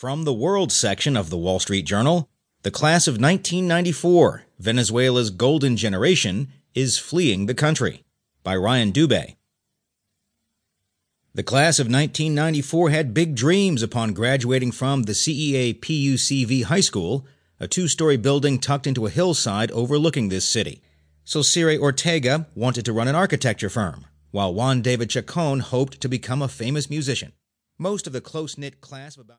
From the World section of the Wall Street Journal, the class of 1994, Venezuela's golden generation, is fleeing the country. By Ryan Dube. The class of 1994 had big dreams upon graduating from the CEA PUCV High School, a two story building tucked into a hillside overlooking this city. So Cire Ortega wanted to run an architecture firm, while Juan David Chacon hoped to become a famous musician. Most of the close knit class of about